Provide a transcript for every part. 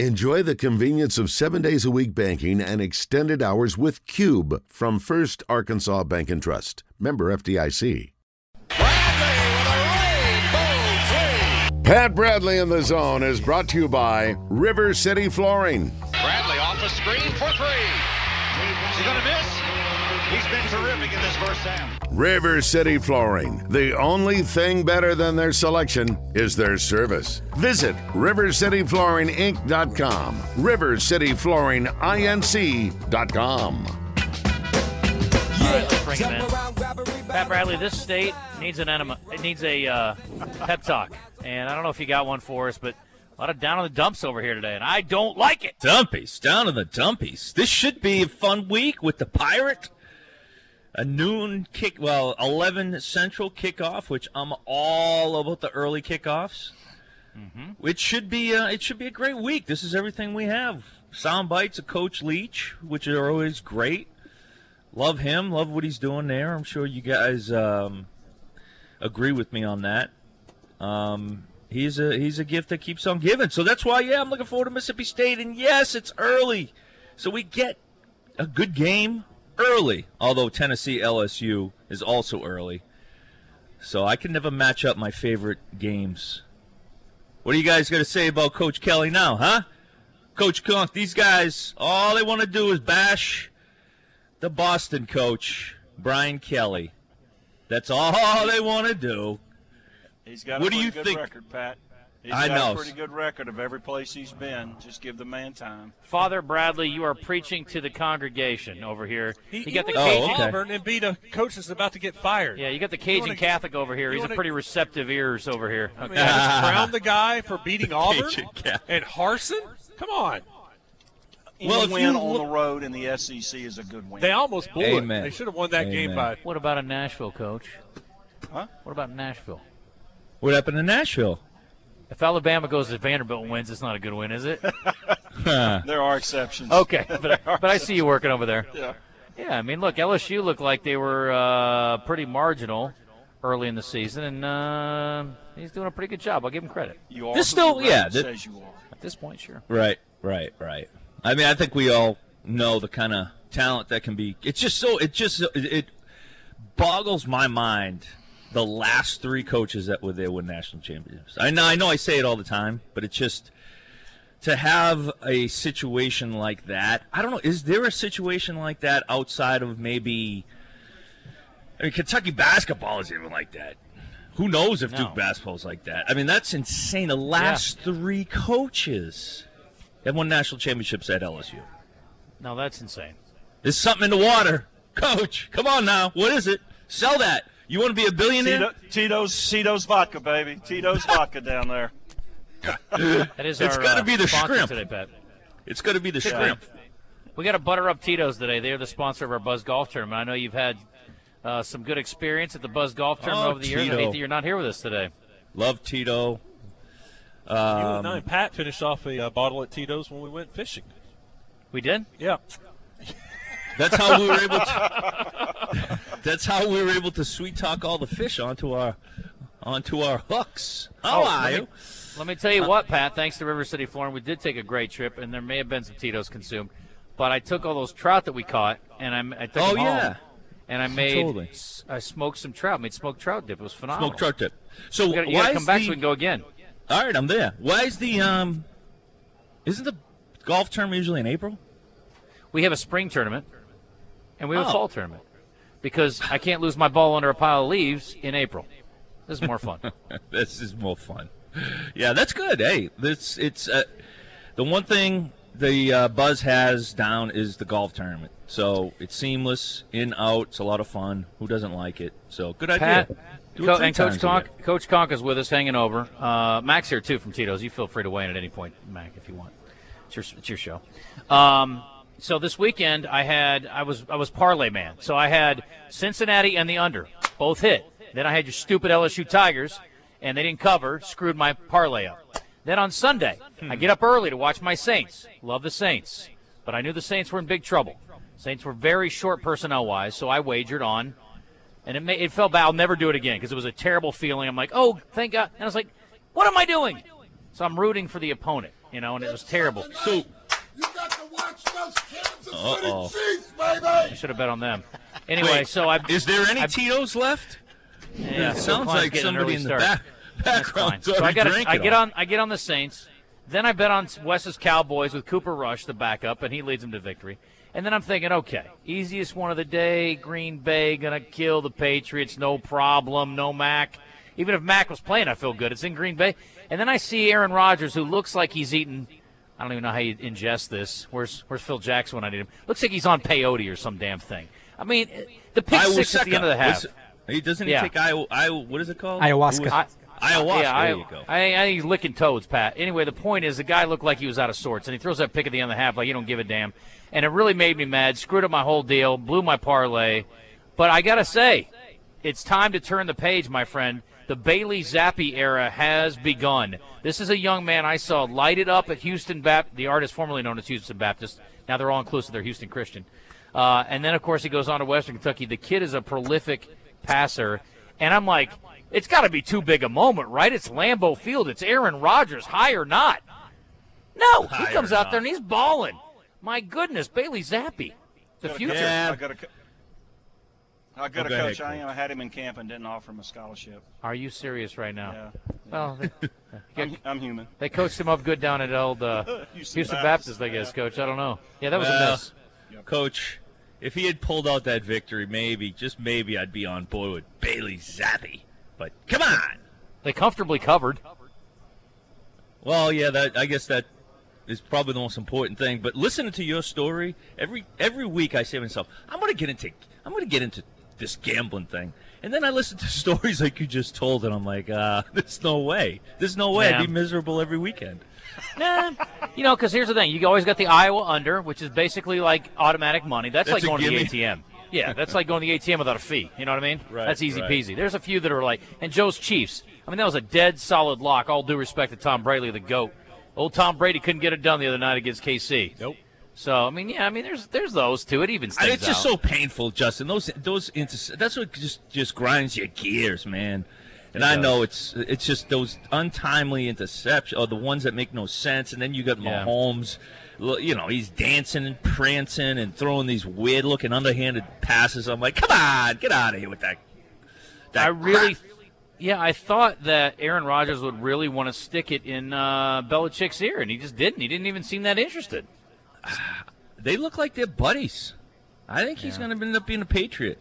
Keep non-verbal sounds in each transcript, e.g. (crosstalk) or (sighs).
Enjoy the convenience of seven days a week banking and extended hours with Cube from First Arkansas Bank and Trust. Member FDIC. Pat Bradley in the zone is brought to you by River City Flooring. Bradley off the screen for three. Is he going to miss? He's been terrific in this first half. River City Flooring. The only thing better than their selection is their service. Visit RiverCityFlooringInc.com. RiverCityFlooringInc.com. All right, let's bring him in. Pat Bradley, this state needs an enema. It needs a uh, pep talk, and I don't know if you got one for us, but a lot of down on the dumps over here today, and I don't like it. Dumpies, down to the dumpies. This should be a fun week with the Pirate. A noon kick, well, 11 Central kickoff, which I'm all about the early kickoffs. Mm-hmm. It should be, uh, it should be a great week. This is everything we have. Sound bites of Coach Leach, which are always great. Love him. Love what he's doing there. I'm sure you guys um, agree with me on that. Um, he's a he's a gift that keeps on giving. So that's why, yeah, I'm looking forward to Mississippi State. And yes, it's early, so we get a good game early. Although Tennessee LSU is also early, so I can never match up my favorite games. What are you guys going to say about Coach Kelly now, huh? Coach Conk, these guys, all they want to do is bash the Boston coach, Brian Kelly. That's all they want to do. He's got What a do you good think- record, Pat. He's I got know. a pretty good record of every place he's been. Just give the man time. Father Bradley, you are preaching to the congregation over here. He, you got the he Oh, Cajun, okay. Auburn and beat a coach that's about to get fired. yeah, you got the Cajun wanna- Catholic over here. He's a wanna- pretty receptive ears over here. I mean, Okay. I just (laughs) crowned the guy for beating Auburn Cajun and Harsin. Come on, Any Well, win on look- the road in the SEC is a good win. they almost blew Amen. it. They should have won that game by. What about a Nashville, Coach? Huh? What about Nashville? What happened in Nashville? If Alabama goes to Vanderbilt and wins, it's not a good win, is it? (laughs) there are exceptions. Okay, (laughs) but, but I see you working over there. Yeah. Yeah, I mean, look, LSU looked like they were uh, pretty marginal early in the season, and uh, he's doing a pretty good job. I'll give him credit. You are This who your still- yeah, record that- says you are. At this point, sure. Right, right, right. I mean, I think we all know the kind of talent that can be. It's just so. It just it, it boggles my mind. The last three coaches that were there win national championships. I know, I know, I say it all the time, but it's just to have a situation like that. I don't know. Is there a situation like that outside of maybe? I mean, Kentucky basketball is even like that. Who knows if No. Duke basketball is like that? I mean, that's insane. The last three coaches have won national championships at LSU. No, that's insane. There's something in the water, Coach. Come on now. What is it? Sell that. You want to be a billionaire? Tito, Tito's Tito's vodka, baby. Tito's (laughs) vodka down there. That is It's our gotta uh, be the sponsor shrimp. today, Pat. It's gotta be the shrimp. We got to butter up Tito's today. They're the sponsor of our Buzz Golf Tournament. I know you've had uh, some good experience at the Buzz Golf Tournament Oh, over the years. I Tito. hate that you're not here with us today. Love Tito. you Um, and I, Pat finished off a uh, bottle at Tito's when we went fishing. We did? Yeah, That's how we were able to. (laughs) that's how we were able to sweet talk all the fish onto our onto our hooks. How Oh, are let me- you? Let me tell you what, Pat. Thanks to River City Flooring, we did take a great trip, and there may have been some Tito's consumed. But I took all those trout that we caught, and I, I took Oh, them home, yeah. and I (laughs) made. Totally. I smoked some trout. I Made smoked trout dip. It was phenomenal. Smoked trout dip. So You gotta, you why gotta come back the, so we can go again. All right, I'm there. Why is the um? Isn't the golf tournament usually in April? We have a spring tournament, and we have Oh. a fall tournament because I can't lose my ball under a pile of leaves in April. This is more fun. (laughs) this is more fun. Yeah, that's good. Hey, this it's uh, the one thing the uh, Buzz has down is the golf tournament. So it's seamless, in out. It's a lot of fun. Who doesn't like it? So good idea. Pat, Do Co- and Coach Conk. Coach Conk is with us, hanging over. Uh, Max here too from Tito's. You feel free to weigh in at any point, Mac, if you want. It's your, it's your show. Um, so this weekend I had I was I was parlay man. So I had Cincinnati and the under both hit. Then I had your stupid LSU Tigers, and they didn't cover. Screwed my parlay up. Then on Sunday I get up early to watch my Saints. Love the Saints, but I knew the Saints were in big trouble. Saints were very short personnel wise, so I wagered on and it made, it felt bad. I'll never do it again because it was a terrible feeling. I'm like, oh, thank God. And I was like, what am I doing? So I'm rooting for the opponent. you know, and it was terrible. So You got to watch those Kansas Uh-oh. City Chiefs, baby. Should have bet on them. Anyway, wait, so I is there any I- Tito's left? yeah, it sounds Klein's like somebody early in the start. back That's fine. background. So I got I get on I get on the Saints. Then I bet on Wes's Cowboys with Cooper Rush, the backup, and he leads them to victory. And then I'm thinking, okay, easiest one of the day. Green Bay gonna kill the Patriots, no problem. No Mac. Even if Mac was playing, I feel good. It's in Green Bay. And then I see Aaron Rodgers, who looks like he's eating. I don't even know how you ingest this. Where's Where's Phil Jackson when I need him? Looks like he's on peyote or some damn thing. I mean, uh, the pick six at the end of the half. He doesn't he Yeah. take I, I what is it called? Ayahuasca. Who was- I- Ayahuasca. Yeah, I, there you go. I, I think he's licking toads, Pat. Anyway, the point is the guy looked like he was out of sorts, and he throws that pick at the end of the half like he don't give a damn, and it really made me mad. Screwed up my whole deal, blew my parlay. But I gotta say, it's time to turn the page, my friend. The Bailey Zappe era has begun. This is a young man I saw lighted up at Houston Baptist, the artist formerly known as Houston Baptist. Now they're all inclusive; they're Houston Christian. Uh, and then, of course, he goes on to Western Kentucky. The kid is a prolific passer, and I'm like, it's got to be too big a moment, right? It's Lambeau Field. It's Aaron Rodgers, high or not. No, he comes out there and he's balling. My goodness, Bailey Zappe, the future. Yeah. I got a, co- I got Oh, a go ahead, coach. I, am. I had him in camp and didn't offer him a scholarship. Are you serious right now? Yeah, Well, (laughs) they, I'm, I'm human. they coached him up good down at old uh, (laughs) Houston Houston Baptist, Baptist, I guess, Coach. I don't know. Yeah, that was Well, a miss. Coach, if he had pulled out that victory, maybe, just maybe, I'd be on board with Bailey Zappe. But come on. They comfortably covered. Well, yeah, that I guess that is probably the most important thing. But listening to your story every every week, I say to myself, I'm going to get into I'm going to get into this gambling thing. And then I listen to (laughs) stories like you just told, and I'm like, uh, (laughs) there's no way. There's no way Yeah. I'd be miserable every weekend. (laughs) Nah, you know, because here's the thing: you always got the Iowa under, which is basically like automatic money. That's, That's like going to the. ATM. Yeah, that's like going to the ATM without a fee. You know what I mean? Right, That's easy right. peasy. There's a few that are like, and Joe's Chiefs. I mean, that was a dead solid lock. All due respect to Tom Brady, the goat. Old Tom Brady couldn't get it done the other night against KC. Nope. So I mean, yeah, I mean, there's there's those too. It even it's just out. so painful, Justin. Those those inter- that's what just just grinds your gears, man. And It I does. know it's it's just those untimely interceptions, or the ones that make no sense. And then you got Yeah. Mahomes, you know, he's dancing and prancing and throwing these weird looking underhanded passes. I'm like, come on, get out of here with that. that I really, crap." yeah, I thought that Aaron Rodgers would really want to stick it in uh, Belichick's ear, and he just didn't. He didn't even seem that interested. (sighs) they look like they're buddies. I think he's Yeah. going to end up being a Patriot.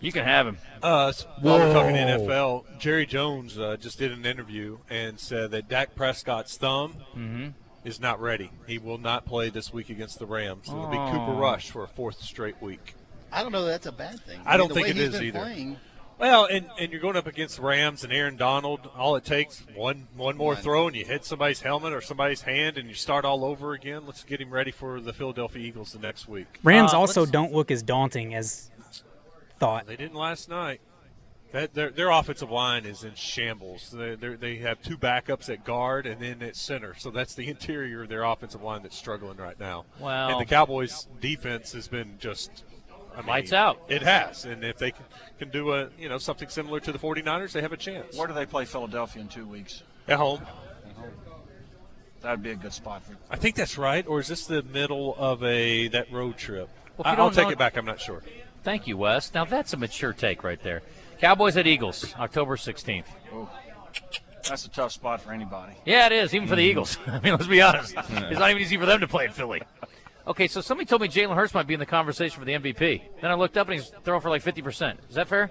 You can have him. Uh, s- while we're talking NFL, Jerry Jones uh, just did an interview and said that Dak Prescott's thumb Mm-hmm. is not ready. He will not play this week against the Rams. It'll be Cooper Rush for a fourth straight week. I don't know that that's a bad thing. I don't think way it he's is been either. Playing, Well, and, and you're going up against Rams and Aaron Donald. All it takes one one more throw and you hit somebody's helmet or somebody's hand and you start all over again. Let's get him ready for the Philadelphia Eagles the next week. Rams Uh, also don't look as daunting as thought. They didn't last night. That their their offensive line is in shambles. They they're- have two backups at guard and then at center. So that's the (laughs) interior of their offensive line that's struggling right now. Well- and the Cowboys' defense has been just I mean, Lights out. It has, and if they can, can do a you know something similar to the 49ers, they have a chance. Where do they play Philadelphia in two weeks? At home. That'd be a good spot for. I think that's right. Or is this the middle of a that road trip? Well, I, I'll don't take it back. I'm not sure. Thank you, Wes. Now that's a mature take right there. Cowboys at Eagles, October 16th. Ooh. That's a tough spot for anybody. Yeah, it is, even for the mm-hmm. Eagles. (laughs) I mean, let's be honest. (laughs) It's not even easy for them to play in Philly. Okay, so somebody told me Jalen Hurts might be in the conversation for the MVP. Then I looked up and he's throwing for like 50%. Is that fair?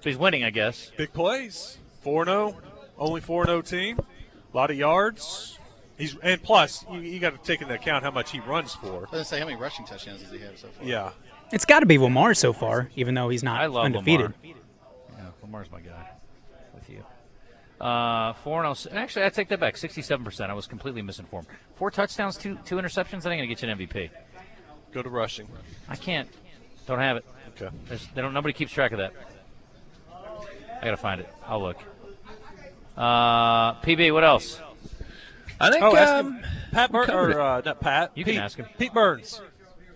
So he's winning, I guess. Big plays. 4 0. Only 4 0 team. A lot of yards. He's And plus, you, you got to take into account how much he runs for. I was gonna say how many rushing touchdowns does he have so far? Yeah. It's got to be Lamar so far, even though he's not I love undefeated. Lamar. Yeah, Lamar's my guy. With you. Uh, four and oh, actually, I take that back. Sixty-seven percent. I was completely misinformed. Four touchdowns, two two interceptions. That ain't gonna get you an MVP. Go to rushing. I can't. Don't have it. Okay. There's, they don't. Nobody keeps track of that. I gotta find it. I'll look. Uh, PB. What else? I think. Oh, um. Pat Burns, or uh, not Pat. You can ask him. Pete Burns.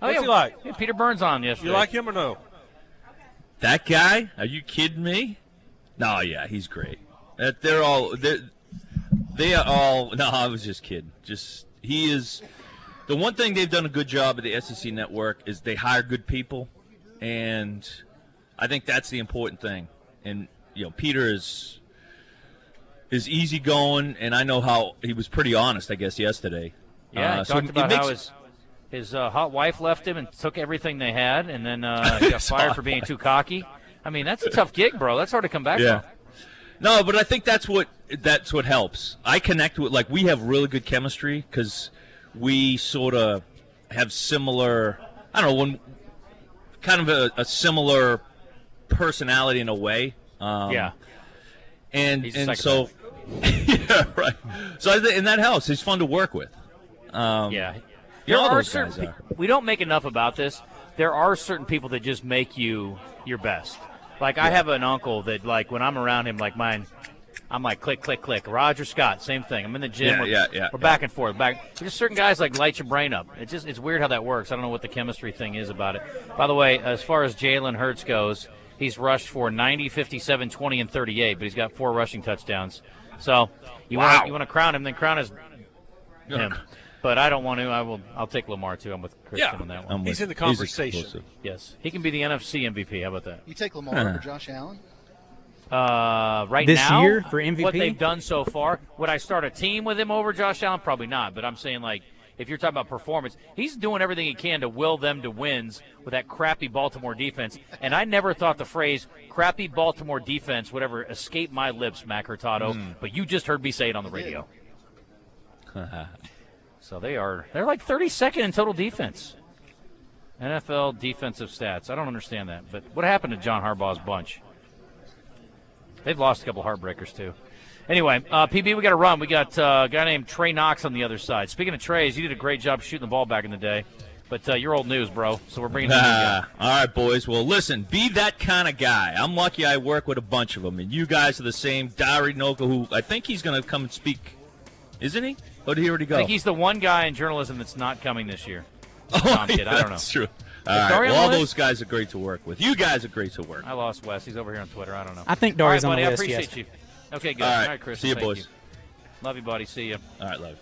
Oh, What's yeah, he like? yeah, Peter Burns on yesterday. You like him or no? That guy? Are you kidding me? No, yeah, he's great. That they're all they're, They are all. (laughs) No, I was just kidding. Just he is. The one thing they've done a good job at the SEC network is they hire good people, and I think that's the important thing. And you know, Peter is is easygoing, and I know how he was pretty honest, I guess, yesterday. Yeah, Uh, he so talked about makes- how his his uh, hot wife left him and took everything they had, and then uh, (laughs) he got fired for being too cocky. I mean, that's a tough gig, bro. That's hard to come back Yeah. from. No, but I think that's what that's what helps. I connect with like we have really good chemistry because we sort of have similar. I don't know when kind of a, a similar personality in a way. Um, Yeah. and He's and so (laughs) yeah, right. So I think, and that helps. He's fun to work with. Um, Yeah. you know, There all are those certain. guys are. We don't make enough about this. There are certain people that just make you your best. Like I have an uncle that, like, when I'm around him, like mine, I'm like click, click, click. Roger Scott, same thing. I'm in the gym. Yeah, we're, yeah, yeah, We're back and forth. Back. Just certain guys like light your brain up. It's just it's weird how that works. I don't know what the chemistry thing is about it. By the way, as far as Jalen Hurts goes, he's rushed for 90, 57, 20, and 38, but he's got four rushing touchdowns. So you Wow. want you want to crown him, then crown his him. But I don't want to. I will. I'll take Lamar too. I'm with Christian Yeah. on that one. I'm He's with- in the conversation. Yes, he can be the NFC MVP. How about that? You take Lamar over Josh Allen? Uh, right This now, year for MVP, what they've done so far. Would I start a team with him over Josh Allen? Probably not. But I'm saying like. If you're talking about performance, he's doing everything he can to will them to wins with that crappy Baltimore defense. And I never thought the phrase "crappy Baltimore defense" would ever escape my lips, Mac Hurtado. Hmm. But you just heard me say it on the radio. (laughs) (laughs) so they are they're like 32nd in total defense. NFL defensive stats. I don't understand that. But what happened to John Harbaugh's bunch? They've lost a couple heartbreakers too. Anyway, uh, PB, we got to run. We got uh, a guy named Trey Knox on the other side. Speaking of Trey's, you did a great job shooting the ball back in the day, but uh, you're old news, bro. So we're bringing in a new. Ah, all right, boys. Well, listen, be that kind of guy. I'm lucky I work with a bunch of them, and you guys are the same. Dari Nowkhah, who I think he's going to come and speak, isn't he? Or did he already I think he's the one guy in journalism that's not coming this year. (laughs) oh, Tom kid, I don't know. That's true. All right. Well, all the those guys are great to work with. You guys are great to work. I lost Wes. He's over here on Twitter. I don't know. I think All right, Dari's on buddy. the I appreciate Yes. you. Okay, good. All right. All right, Chris. See you, thank boys. You. Love you, buddy. See you. All right, love.